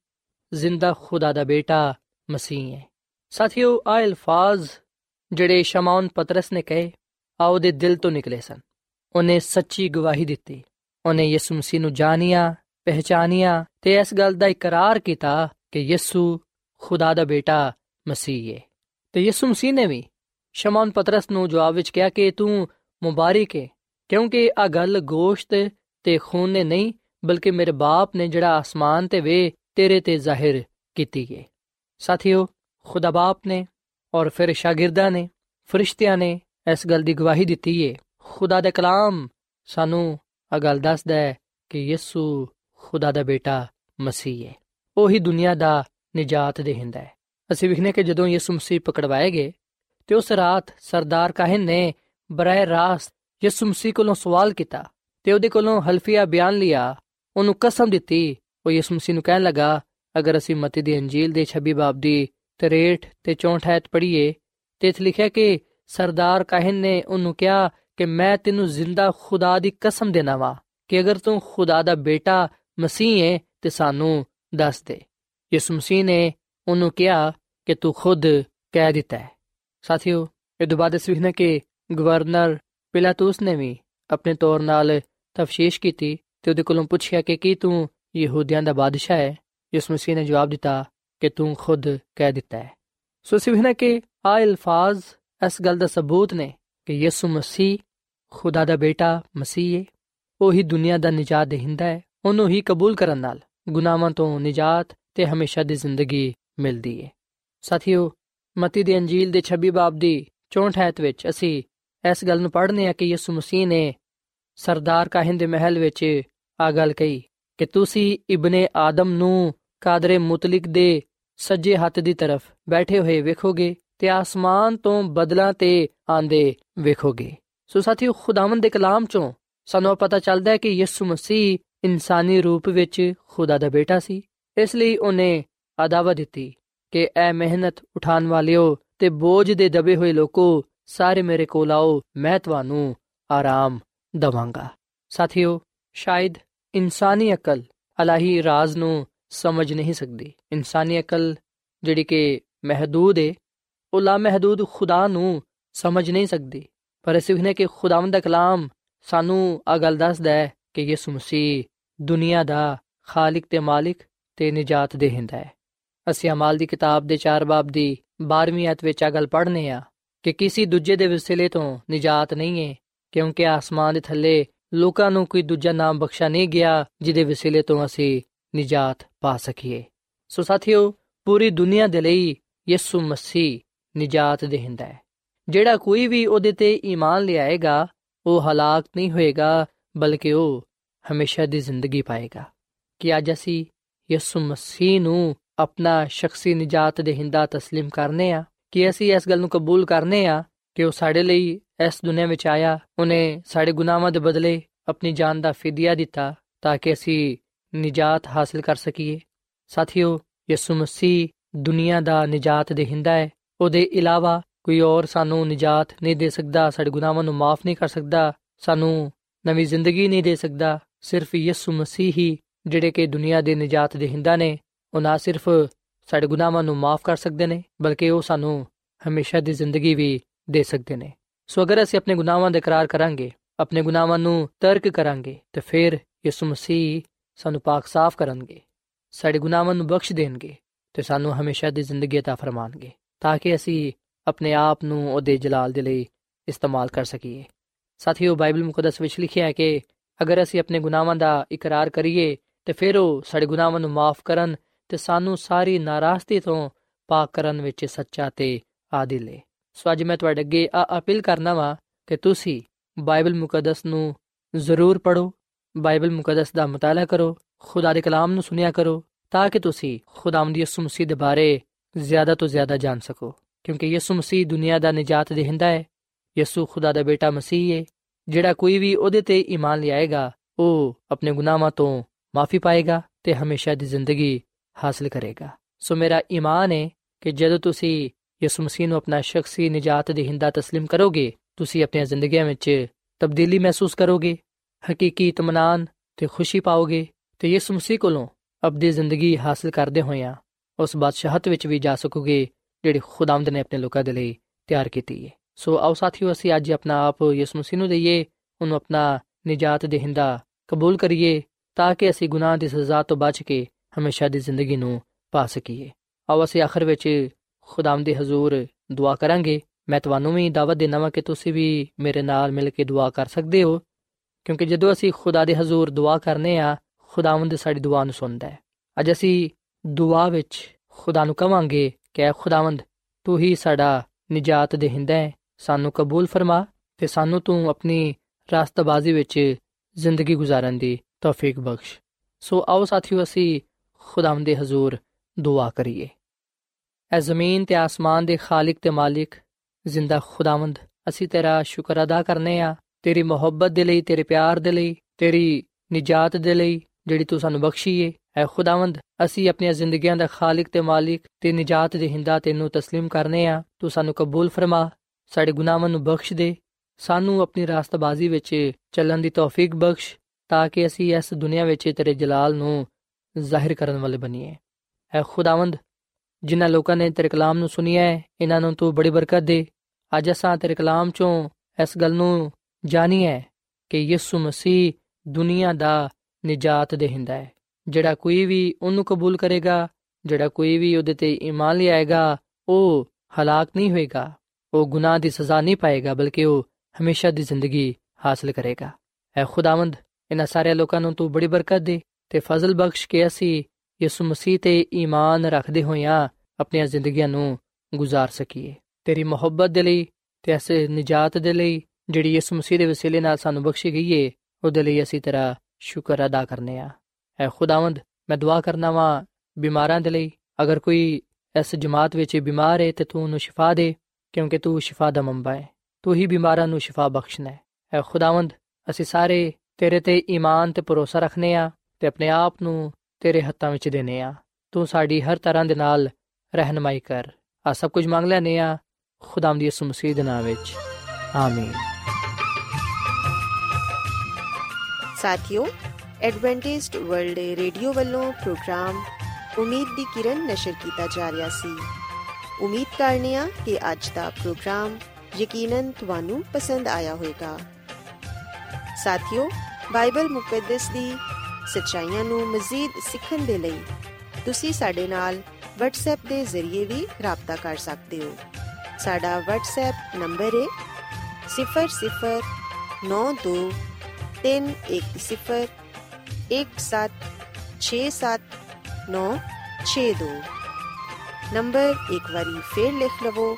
ਜ਼ਿੰਦਾ ਖੁਦਾ ਦਾ ਬੇਟਾ, ਮਸੀਹ ਹੈ। ਸਾਥੀਓ ਆ ਅਲਫਾਜ਼ ਜਿਹੜੇ ਸ਼ਮਾਉਨ ਪਤਰਸ ਨੇ ਕਹੇ ਆ ਉਹਦੇ ਦਿਲ ਤੋਂ ਨਿਕਲੇ ਸਨ। ਉਹਨੇ ਸੱਚੀ ਗਵਾਹੀ ਦਿੱਤੀ। ਉਹਨੇ ਯਿਸੂ ਮਸੀਹ ਨੂੰ ਜਾਣਿਆ ਪਹਿਚਾਨਿਆ ਤੇ ਇਸ ਗੱਲ ਦਾ ਇਕਰਾਰ ਕੀਤਾ ਕਿ ਯਿਸੂ ਖੁਦਾ ਦਾ ਬੇਟਾ, ਮਸੀਹ ਹੈ। ਤੇ ਯਿਸੂ ਮਸੀਹ ਨੇ ਵੀ ਸ਼ਮਾਉਨ ਪਤਰਸ ਨੂੰ ਜਵਾਬ ਵਿੱਚ ਕਿਹਾ ਕਿ ਤੂੰ ਮੁਬਾਰਕ ਹੈ ਕਿਉਂਕਿ ਆ ਗੱਲ ਗੋਸ਼ਤ ਤੇ ਖੂਨ ਨੇ ਨਹੀਂ, ਬਲਕਿ ਮੇਰੇ ਬਾਪ ਨੇ ਜਿਹੜਾ ਆਸਮਾਨ ਤੇ ਵੇ ਤੇਰੇ ਤੇ ਜ਼ਾਹਿਰ ਕੀਤੀ ਹੈ ਸਾਥੀਓ, ਖੁਦਾ ਬਾਪ ਨੇ ਔਰ ਫਿਰ ਸ਼ਾਗਿਰਦਾਂ ਨੇ, ਫਰਿਸ਼ਤਿਆਂ ਨੇ ਇਸ ਗੱਲ ਦੀ ਗਵਾਹੀ ਦਿੱਤੀ ਏ। ਖੁਦਾ ਦਾ ਕਲਾਮ ਸਾਨੂੰ ਆ ਗੱਲ ਦੱਸਦਾ ਹੈ ਕਿ ਯਿਸੂ ਖੁਦਾ ਦਾ ਬੇਟਾ ਮਸੀਹ ਹੈ ਉਹੀ ਦੁਨੀਆ ਦਾ ਨਜਾਤ ਦੇਹਿੰਦਾ ਹੈ। ਅਸੀਂ ਵਿਖਨੇ ਕਿ ਜਦੋਂ ਯਿਸੂ ਮਸੀਹ ਪਕੜਵਾਏ ਗਏ ਤੇ ਉਸ ਰਾਤ ਸਰਦਾਰ ਕਾਹਨ ਨੇ ਬਰਾਏ ਰਾਸਤ ਯਿਸੂ ਮਸੀਹ ਕੋਲੋਂ ਸਵਾਲ ਕੀਤਾ ਤੇ ਉਹਦੇ ਕੋਲੋਂ ਹਲਫੀਆ ਬਿਆਨ ਲਿਆ। ਉਹਨੂੰ ਕਸਮ ਦਿੱਤੀ। ਉਹ ਯਿਸੂ ਮਸੀਹ ਨੂੰ ਕਹਿਣ ਲੱਗਾ, ਅਗਰ ਅਸੀਂ ਮਤੀ ਦੀ ਅੰਜੀਲ ਦੇ 26 ਬਾਬ ਦੀ 63 ਤੇ 64 ਐਤ ਪੜ੍ਹੀਏ, ਤੇ ਇਥੇ ਲਿਖਿਆ ਕਿ ਸਰਦਾਰ ਕਾਹਨ ਨੇ ਉਹਨੂੰ ਕਿਹਾ ਕਿ ਮੈਂ ਤੈਨੂੰ ਜ਼ਿੰਦਾ ਖੁਦਾ ਦੀ ਕਸਮ ਦੇਣਾ ਵਾ, ਕਿ ਅਗਰ ਤੂੰ ਖੁਦਾ ਦਾ ਬੇਟਾ ਮਸੀਹ ਹੈ, ਤੇ ਸਾਨੂੰ ਦੱਸ ਦੇ। ਯਿਸੂ ਮਸੀਹ ਨੇ ਉਹਨੂੰ ਕਿਹਾ ਕਿ ਤੂੰ ਖੁਦ ਕਹਿ ਦਿੱਤਾ ਹੈ। ਸਾਥੀਓ, ਇਹ ਤੋਂ ਬਾਅਦ ਅਸੀਂ ਕਿ ਗਵਰਨਰ ਪਿਲਾਤੂਸ ਨੇ ਵੀ ਆਪਣੇ ਤੌਰ ਨਾਲ ਤਫਸ਼ੀਸ਼ ਕੀਤੀ ਤੇ ਉਹਦੇ ਕੋਲੋਂ ਪੁੱਛਿਆ ਕਿ ਕੀ ਤੂੰ ਯਹੂਦੀਆਂ ਦਾ ਬਾਦਸ਼ਾਹ ਹੈ? ਯਿਸੂ ਮਸੀਹ ਨੇ ਜਵਾਬ ਦਿੱਤਾ ਕਿ ਤੂੰ ਖੁਦ ਕਹਿ ਦਿੱਤਾ ਹੈ। ਸੋ ਅਸੀਂ ਵੇਖਣਾ ਕਿ ਆ ਅਲਫਾਜ਼ ਇਸ ਗੱਲ ਦਾ ਸਬੂਤ ਨੇ ਕਿ ਯਿਸੂ ਮਸੀਹ ਖੁਦਾ ਦਾ ਬੇਟਾ ਮਸੀਹ ਹੈ ਉਹ ਹੀ ਦੁਨੀਆ ਦਾ ਨਿਜਾਤ ਦੇਹਿੰਦਾ ਹੈ। ਉਹਨੂੰ ਹੀ ਕਬੂਲ ਕਰਨ ਨਾਲ ਗੁਨਾਹਾਂ ਤੋਂ ਨਿਜਾਤ ਤੇ ਹਮੇਸ਼ਾ ਦੀ ਜ਼ਿੰਦਗੀ ਮਿਲਦੀ ਹੈ ਸਾਥੀਓ ਮਤੀ ਦੀ ਅੰਜੀਲ ਦੇ 26 ਬਾਬ ਦੀ 64 ਐਤ ਵਿੱਚ ਅਸੀਂ ਇਸ ਗੱਲ ਨੂੰ ਪੜ੍ਹਨੇ ਆ ਕਿ ਯਿਸੂ ਮਸੀਹ ਨੇ ਸਰਦਾਰ ਕਾਹਨ ਦੇ ਮਹਿਲ ਵਿੱਚ ਆ ਗੱਲ ਕਹੀ ਕਿ ਤੁਸੀਂ ਇਬਨੇ ਆਦਮ ਨੂੰ ਕਾਦਰੇ ਮੁਤਲਕ ਦੇ ਸੱਜੇ ਹੱਥ ਦੀ ਤਰਫ ਬੈਠੇ ਹੋਏ ਵੇਖੋਗੇ ਤੇ ਆਸਮਾਨ ਤੋਂ ਬਦਲਾਂ ਤੇ ਆਂਦੇ ਵੇਖੋਗੇ। ਸੋ ਸਾਥੀਓ, ਖੁਦਾਵੰਦ ਦੇ ਕਲਾਮ ਚੋਂ ਸਾਨੂੰ ਪਤਾ ਚੱਲਦਾ ਹੈ ਕਿ ਯਿਸੂ ਮਸੀਹ ਇਨਸਾਨੀ ਰੂਪ ਵਿੱਚ ਖੁਦਾ ਦਾ ਬੇਟਾ ਸੀ, ਇਸ ਲਈ ਉਹਨੇ ਅਦਾਵਾ ਦਿੱਤੀ। ਕਿ ਐ ਮਿਹਨਤ ਉਠਾਉਣ ਵਾਲਿਓ ਤੇ ਬੋਝ ਦੇ ਦਬੇ ਹੋਏ ਲੋਕੋ ਸਾਰੇ ਮੇਰੇ ਕੋਲ ਆਓ, ਮੈਂ ਤੁਹਾਨੂੰ ਆਰਾਮ ਦਵਾਂਗਾ। ਸਾਥੀਓ, ਸ਼ਾਇਦ ਇਨਸਾਨੀ ਅਕਲ ਅਲਾਹੀ ਰਾਜ਼ ਨੂੰ ਸਮਝ ਨਹੀਂ ਸਕਦੀ। ਇਨਸਾਨੀ ਅਕਲ ਜਿਹੜੀ ਕਿ ਮਹਦੂਦ ਹੈ ਉਹ ਲਾ ਮਹਦੂਦ ਖੁਦਾ ਨੂੰ ਸਮਝ ਨਹੀਂ ਸਕਦੀ। ਪਰ ਅਸੀਂ ਨੇ ਕਿ ਖੁਦਾਵੰਦ ਦਾ ਕਲਾਮ ਸਾਨੂੰ ਆ ਗੱਲ ਦੱਸਦਾ ਹੈ ਕਿ ਯਿਸੂ ਮਸੀਹ ਦੁਨੀਆ ਦਾ ਖਾਲਕ ਤੇ ਮਾਲਿਕ ਤੇ ਨਜਾਤ ਦੇਹਿੰਦਾ ਹੈ। ਅਸੀਂ ਅਮਾਲ ਦੀ ਕਿਤਾਬ ਦੇ 4 ਬਾਬ ਦੀ 12ਵੀਂ ਅਧ ਵਿੱਚ ਆ ਗੱਲ ਪੜ੍ਹਨੇ ਆ ਕਿ ਕਿਸੇ ਦੂਜੇ ਦੇ ਵਸਿਲੇ ਤੋਂ ਨਜਾਤ ਨਹੀਂ ਹੈ ਕਿਉਂਕਿ ਆਸਮਾਨ ਦੇ ਥੱਲੇ ਲੋਕਾਂ ਨੂੰ ਕੋਈ ਦੂਜਾ ਨਾਮ ਬਖਸ਼ਾ ਨਹੀਂ ਗਿਆ ਜਿਹਦੇ ਵਸਿਲੇ ਤੋਂ ਅਸੀਂ ਨਜਾਤ ਪਾ ਸਕੀਏ। ਸੋ ਸਾਥੀਓ, ਪੂਰੀ ਦੁਨੀਆ ਦੇ ਲਈ ਯਿਸੂ ਮਸੀਹ ਨਜਾਤ ਦੇਹਿੰਦਾ ਹੈ। ਜਿਹੜਾ ਕੋਈ ਵੀ ਉਹਦੇ ਤੇ ਈਮਾਨ ਲਿਆਏਗਾ, ਉਹ ਹਲਾਕ ਨਹੀਂ ਹੋਏਗਾ, ਬਲਕਿ ਉਹ ਹਮੇਸ਼ਾ ਦੀ ਜ਼ਿੰਦਗੀ ਪਾਏਗਾ। ਕਿ ਅੱਜ ਅਸੀਂ ਯਿਸੂ ਮਸੀਹ ਨੂੰ ਆਪਣਾ ਸ਼ਖਸੀ ਨਜਾਤ ਦੇਹਿੰਦਾ تسلیم ਕਰਨੇ ਆ ਕਿ ਅਸੀਂ ਇਸ ਗੱਲ ਨੂੰ ਕਬੂਲ ਕਰਨੇ ਆ ਕਿ ਉਹ ਸਾਡੇ ਲਈ ਇਸ ਦੁਨੀਆਂ ਵਿੱਚ ਆਇਆ ਉਹਨੇ ਸਾਡੇ ਗੁਨਾਹਾਂ ਦੇ ਬਦਲੇ ਆਪਣੀ ਜਾਨ ਦਾ ਫਿਦਿਆ ਦਿੱਤਾ ਤਾਂ ਕਿ ਅਸੀਂ ਨਜਾਤ ਹਾਸਲ ਕਰ ਸਕੀਏ ਸਾਥੀਓ ਯਿਸੂ ਮਸੀਹ ਦੁਨੀਆ ਦਾ ਨਜਾਤ ਦੇਹਿੰਦਾ ਹੈ ਉਹਦੇ ਇਲਾਵਾ ਕੋਈ ਹੋਰ ਸਾਨੂੰ ਨਜਾਤ ਨਹੀਂ ਦੇ ਸਕਦਾ ਸਾਡੇ ਗੁਨਾਹਾਂ ਨੂੰ ਮਾਫ ਨਹੀਂ ਕਰ ਸਕਦਾ ਸਾਨੂੰ ਨਵੀਂ ਜ਼ਿੰਦਗੀ ਨਹੀਂ ਦੇ ਸਕਦਾ ਸਿਰਫ ਯਿਸੂ ਮਸੀਹ ਹੀ ਜਿਹੜੇ ਕਿ ਦੁਨੀਆ ਦੇ ਨਜਾਤ ਦੇਹਿੰਦਾ ਨੇ ਉਹ ਨਾ ਸਿਰਫ ਸਾਡੇ ਗੁਨਾਹਾਂ ਨੂੰ ਮਾਫ ਕਰ ਸਕਦੇ ਨੇ ਬਲਕਿ ਉਹ ਸਾਨੂੰ ਹਮੇਸ਼ਾ ਦੀ ਜ਼ਿੰਦਗੀ ਵੀ ਦੇ ਸਕਦੇ ਨੇ ਸੋ ਅਗਰ ਅਸੀਂ ਆਪਣੇ ਗੁਨਾਹਾਂ ਦਾ ਇਕਰਾਰ ਕਰਾਂਗੇ ਆਪਣੇ ਗੁਨਾਹਾਂ ਨੂੰ ਤਰਕ ਕਰਾਂਗੇ ਤੇ ਫਿਰ ਯਿਸੂ ਮਸੀਹ ਸਾਨੂੰ ਪਾਕ ਸਾਫ਼ ਕਰਨਗੇ ਸਾਡੇ ਗੁਨਾਹਾਂ ਨੂੰ ਬਖਸ਼ ਦੇਣਗੇ ਤੇ ਸਾਨੂੰ ਹਮੇਸ਼ਾ ਦੀ ਜ਼ਿੰਦਗੀ عطا ਫਰਮਾਣਗੇ ਤਾਂ ਕਿ ਅਸੀਂ ਆਪਣੇ ਆਪ ਨੂੰ ਉਹਦੇ ਜਲਾਲ ਦੇ ਲਈ ਇਸਤੇਮਾਲ ਕਰ ਸਕੀਏ ਸਾਥੀਓ ਬਾਈਬਲ ਮੁਕੱਦਸ ਵਿੱਚ ਲਿਖਿਆ ਹੈ ਕਿ ਅਗਰ ਅਸੀਂ ਆਪਣੇ ਗੁਨਾਹਾਂ ਦਾ ਇਕਰਾਰ ਕਰੀਏ ਤੇ ਫਿਰ ਉਹ ਸਾਡੇ ਗੁਨਾਹਾਂ ਨੂੰ ਮਾਫ ਕਰਨ ਤੇ ਸਾਨੂੰ ਸਾਰੀ ਨਾਰਾਜ਼ਗੀ ਤੋਂ ਪਾਕ ਕਰਨ ਵਿੱਚ ਸੱਚਾ ਤੇ ਆਦਿਲ ਹੈ ਸੋ ਅੱਜ ਮੈਂ ਤੁਹਾਡੇ ਅੱਗੇ ਆ ਅਪੀਲ ਕਰਨਾ ਵਾ ਕਿ ਤੁਸੀਂ ਬਾਈਬਲ ਮੁਕੱਦਸ ਨੂੰ ਜ਼ਰੂਰ ਪੜੋ ਬਾਈਬਲ ਮੁਕੱਦਸ ਦਾ ਮਤਾਲਾ ਕਰੋ, ਖੁਦਾ ਦੇ ਕਲਾਮ ਨੂੰ ਸੁਨਿਆ ਕਰੋ, ਤਾਂ ਕਿ ਤੁਸੀਂ ਖੁਦਾਵੰਦ ਯਿਸੂ ਮਸੀਹ ਦੇ ਬਾਰੇ ਜ਼ਿਆਦਾ ਤੋਂ ਜ਼ਿਆਦਾ ਜਾਣ ਸਕੋ। ਕਿਉਂਕਿ ਯਿਸੂ ਮਸੀਹ ਦੁਨੀਆ ਦਾ ਨਜਾਤ ਦੇਹਿੰਦਾ ਹੈ, ਯਿਸੂ ਖੁਦਾ ਦਾ ਬੇਟਾ ਮਸੀਹ ਹੈ ਜਿਹੜਾ ਕੋਈ ਵੀ ਉਹਦੇ ਤੇ ਈਮਾਨ ਲਿਆਏਗਾ, ਉਹ ਆਪਣੇ ਗੁਨਾਹਾਂ ਤੋਂ ਮਾਫੀ ਪਾਏਗਾ ਤੇ ਹਮੇਸ਼ਾ ਦੀ ਜ਼ਿੰਦਗੀ ਹਾਸਲ ਕਰੇਗਾ ਸੋ ਮੇਰਾ ਈਮਾਨ ਹੈ ਕਿ ਜਦੋਂ ਤੁਸੀਂ ਯਿਸੂ ਮਸੀਹ ਨੂੰ ਆਪਣਾ ਸ਼ਖਸੀ ਨਜਾਤ ਦੇਹਿੰਦਾ تسلیم ਕਰੋਗੇ ਤੁਸੀਂ ਆਪਣੀਆਂ ਜ਼ਿੰਦਗੀਆਂ ਵਿੱਚ ਤਬਦੀਲੀ ਮਹਿਸੂਸ ਕਰੋਗੇ ਹਕੀਕੀ ਇਤਮਾਨਾਨ ਤੇ ਖੁਸ਼ੀ ਪਾਓਗੇ ਤੇ ਯਿਸੂ ਮਸੀਹ ਕੋਲੋਂ ਅਬਦੀ ਜ਼ਿੰਦਗੀ ਹਾਸਲ ਕਰਦੇ ਹੋਇਆਂ ਉਸ ਬਾਦਸ਼ਾਹਤ ਵਿੱਚ ਵੀ ਜਾ ਸਕੋਗੇ ਜਿਹੜੀ ਖੁਦਾਵੰਦ ਨੇ ਆਪਣੇ ਲੋਕਾਂ ਦੇ ਲਈ ਤਿਆਰ ਕੀਤੀ ਹੈ ਸੋ ਆਓ ਸਾਥੀਓ ਅਸੀਂ ਅੱਜ ਆਪਣਾ ਆਪ ਯਿਸੂ ਮਸੀਹ ਨੂੰ ਦਈਏ ਉਹਨੂੰ ਆਪਣਾ ਨਜਾਤ ਦੇਹਿੰਦਾ ਕਬੂਲ ਕਰੀਏ ਤਾਂ ਕਿ ਅਸੀਂ ਗੁਨਾਹ ਦੀ ਸਜ਼ਾ ਤੋਂ ਬਚ ਕੇ ਹਮੇਸ਼ਾ ਦੀ ਜ਼ਿੰਦਗੀ ਨੂੰ ਪਾ ਸਕੀਏ। ਆਓ ਅਸੀਂ ਆਖਰ ਵਿੱਚ ਖੁਦਾਮ ਦੇ ਹਜ਼ੂਰ ਦੁਆ ਕਰਾਂਗੇ। ਮੈਂ ਤੁਹਾਨੂੰ ਵੀ ਦਾਵਤ ਦੇਣਾ ਵਾ ਕਿ ਤੁਸੀਂ ਵੀ ਮੇਰੇ ਨਾਲ ਮਿਲ ਕੇ ਦੁਆ ਕਰ ਸਕਦੇ ਹੋ, ਕਿਉਂਕਿ ਜਦੋਂ ਅਸੀਂ ਖੁਦਾ ਦੇ ਹਜ਼ੂਰ ਦੁਆ ਕਰਨੇ ਆ ਖੁਦਾਵੰਦ ਸਾਡੀ ਦੁਆ ਨੂੰ ਸੁਣਦਾ ਹੈ। ਅੱਜ ਅਸੀਂ ਦੁਆ ਵਿੱਚ ਖੁਦਾ ਨੂੰ ਕਵਾਂਗੇ ਕਿ ਖੁਦਾਵੰਦ, ਤੂੰ ਹੀ ਸਾਡਾ ਨਜਾਤ ਦੇਹਿੰਦਾ ਹੈ, ਸਾਨੂੰ ਕਬੂਲ ਫਰਮਾ ਤੇ ਸਾਨੂੰ ਤੂੰ ਆਪਣੀ ਰਾਸਤਬਾਜ਼ੀ ਵਿੱਚ ਜ਼ਿੰਦਗੀ گزارਣ ਦੀ ਤੌਫੀਕ ਬਖਸ਼। ਸੋ ਆਓ ਸਾਥੀਓ, ਅਸੀਂ ਖੁਦਾਵੰਦ ਦੇ ਹਜ਼ੂਰ ਦੁਆ ਕਰੀਏ ਐ ਜ਼ਮੀਨ ਤੇ ਆਸਮਾਨ ਦੇ ਖਾਲਕ ਤੇ ਮਾਲਿਕ ਜ਼ਿੰਦਾ ਖੁਦਾਵੰਦ ਅਸੀਂ ਤੇਰਾ ਸ਼ੁਕਰ ਅਦਾ ਕਰਨੇ ਆ ਤੇਰੀ ਮੁਹੱਬਤ ਦੇ ਲਈ ਤੇਰੇ ਪਿਆਰ ਦੇ ਲਈ ਤੇਰੀ ਨਿਜਾਤ ਦੇ ਲਈ ਜਿਹੜੀ ਤੂੰ ਸਾਨੂੰ ਬਖਸ਼ੀ ਏ ਐ ਖੁਦਾਵੰਦ ਅਸੀਂ ਆਪਣੀਆਂ ਜ਼ਿੰਦਗੀਆਂ ਦਾ ਖਾਲਕ ਤੇ ਮਾਲਿਕ ਤੇ ਨਿਜਾਤ ਦੇ ਹਿੰਦਾ ਤੈਨੂੰ تسلیم ਕਰਨੇ ਆ ਤੂੰ ਸਾਨੂੰ ਕਬੂਲ ਫਰਮਾ ਸਾਡੇ ਗੁਨਾਹਾਂ ਨੂੰ ਬਖਸ਼ ਦੇ ਸਾਨੂੰ ਆਪਣੀ ਰਾਸਤਬਾਜ਼ੀ ਵਿੱਚ ਚੱਲਣ ਦੀ ਤੌਫੀਕ ਬਖਸ਼ ਤਾਂ ਕਿ ਅਸੀਂ ਇਸ ਦੁਨੀਆ ਵਿੱਚ ਤੇਰੇ ਜਲਾਲ ਨੂੰ ਜ਼ਾਹਿਰ ਕਰਨ ਵਾਲੇ ਬਣੀਏ ਐ ਖੁਦਾਵੰਦ, ਜਿਨ੍ਹਾਂ ਲੋਕਾਂ ਨੇ ਤੇਰੇ ਕਲਾਮ ਨੂੰ ਸੁਨਿਆ ਹੈ, ਇਹਨਾਂ ਨੂੰ ਤੂੰ ਬੜੀ ਬਰਕਤ ਦੇ। ਅੱਜ ਅਸਾਂ ਤੇਰੇ ਕਲਾਮ ਚੋਂ ਇਸ ਗੱਲ ਨੂੰ ਜਾਣੀਏ ਕਿ ਯਿਸੂ ਮਸੀਹ ਦੁਨੀਆ ਦਾ ਨਿਜਾਤ ਦੇਹਿੰਦਾ ਹੈ। ਜਿਹੜਾ ਕੋਈ ਵੀ ਉਹਨੂੰ ਕਬੂਲ ਕਰੇਗਾ, ਜਿਹੜਾ ਕੋਈ ਵੀ ਉਹਦੇ ਤੇ ਈਮਾਨ ਲਿਆਏਗਾ, ਉਹ ਹਲਾਕ ਨਹੀਂ ਹੋਏਗਾ। ਉਹ ਗੁਨਾਹ ਦੀ ਸਜ਼ਾ ਨਹੀਂ ਪਾਏਗਾ, ਬਲਕਿ ਉਹ ਹਮੇਸ਼ਾ ਦੀ ਜ਼ਿੰਦਗੀ ਹਾਸਲ ਕਰੇਗਾ। ਐ ਖੁਦਾਵੰਦ, ਇਹਨਾਂ ਸਾਰੇ ਲੋਕਾਂ ਨੂੰ ਤੂੰ ਬੜੀ ਬਰਕਤ ਦੇ। ਤੇ ਫਜ਼ਲ ਬਖਸ਼ ਕੇ ਅਸੀਂ ਯਿਸੂ ਮਸੀਹ ਤੇ ਈਮਾਨ ਰੱਖਦੇ ਹੋਇਆਂ ਆਪਣੀਆਂ ਜ਼ਿੰਦਗੀਆਂ ਨੂੰ ਗੁਜ਼ਾਰ ਸਕੀਏ। ਤੇਰੀ ਮੁਹੱਬਤ ਦੇ ਲਈ ਤੇ ਐਸੇ ਨਜਾਤ ਦੇ ਲਈ ਜਿਹੜੀ ਯਿਸੂ ਮਸੀਹ ਦੇ ਵਸੀਲੇ ਨਾਲ ਸਾਨੂੰ ਬਖਸ਼ੀ ਗਈ ਏ, ਉਹਦੇ ਲਈ ਅਸੀਂ ਤੇਰਾ ਸ਼ੁਕਰ ਅਦਾ ਕਰਨੇ ਆ। ਐ ਖੁਦਾਵੰਦ, ਮੈਂ ਦੁਆ ਕਰਨਾ ਵਾਂ ਬਿਮਾਰਾਂ ਦੇ ਲਈ। ਅਗਰ ਕੋਈ ਇਸ ਜਮਾਤ ਵਿੱਚ ਬਿਮਾਰ ਹੈ ਤੇ ਤੂੰ ਉਹਨੂੰ ਸ਼ਿਫਾ ਦੇ, ਕਿਉਂਕਿ ਤੂੰ ਸ਼ਿਫਾ ਦਾ ਮੰਬਾ ਹੈ ਤੂੰ ਹੀ ਬਿਮਾਰਾਂ ਨੂੰ ਸ਼ਿਫਾ ਬਖਸ਼ਣਾ ਹੈ ਐ ਖੁਦਾਵੰਦ, ਅਸੀਂ ਸਾਰੇ ਤੇਰੇ ਤੇ ਈਮਾਨ ਤੇ ਭਰੋਸਾ ਰੱਖਨੇ ਆ। ਤੇ ਆਪਣੇ ਆਪ ਨੂੰ ਤੇਰੇ ਹੱਥਾਂ ਵਿੱਚ ਦੇਨੇ ਆ। ਤੂੰ ਸਾਡੀ ਹਰ ਤਰ੍ਹਾਂ ਦੇ ਨਾਲ ਰਹਿਨਮਾਈ ਕਰ। ਆ ਸਭ ਕੁਝ ਮੰਗ ਲੈਨੇ ਆ ਖੁਦਾਮ ਦੀ ਯਿਸੂ ਮਸੀਹ ਦੇ ਨਾਮ ਵਿੱਚ। ਆਮੀਨ। ਸਾਥਿਓ, ਐਡਵੈਂਟਿਸਟ ਵਰਲਡ ਰੇਡੀਓ ਵੱਲੋਂ ਪ੍ਰੋਗਰਾਮ ਉਮੀਦ ਦੀ ਕਿਰਨ ਨਸ਼ਰ ਕੀਤਾ ਜਾ ਰਿਹਾ ਸੀ। ਉਮੀਦ ਕਰਨੇ ਆ ਕਿ ਅੱਜ ਦਾ ਪ੍ਰੋਗਰਾਮ ਯਕੀਨਨ ਤੁਹਾਨੂੰ ਪਸੰਦ ਆਇਆ ਹੋਵੇਗਾ। ਸਾਥਿਓ, ਬਾਈਬਲ ਮੁਕੱਦਸ ਦੀ ਸੱਚਾਈਆਂ ਨੂੰ ਮਜ਼ੀਦ ਸਿੱਖਣ ਦੇ ਲਈ ਤੁਸੀਂ ਸਾਡੇ ਨਾਲ WhatsApp ਦੇ ਜ਼ਰੀਏ ਵੀ rabta ਕਰ ਸਕਦੇ ਹੋ। ਸਾਡਾ WhatsApp ਨੰਬਰ ਹੈ 009017676962 ਨੰਬਰ ਇੱਕ ਵਾਰੀ ਫੇਰ ਲਿਖ ਲਵੋ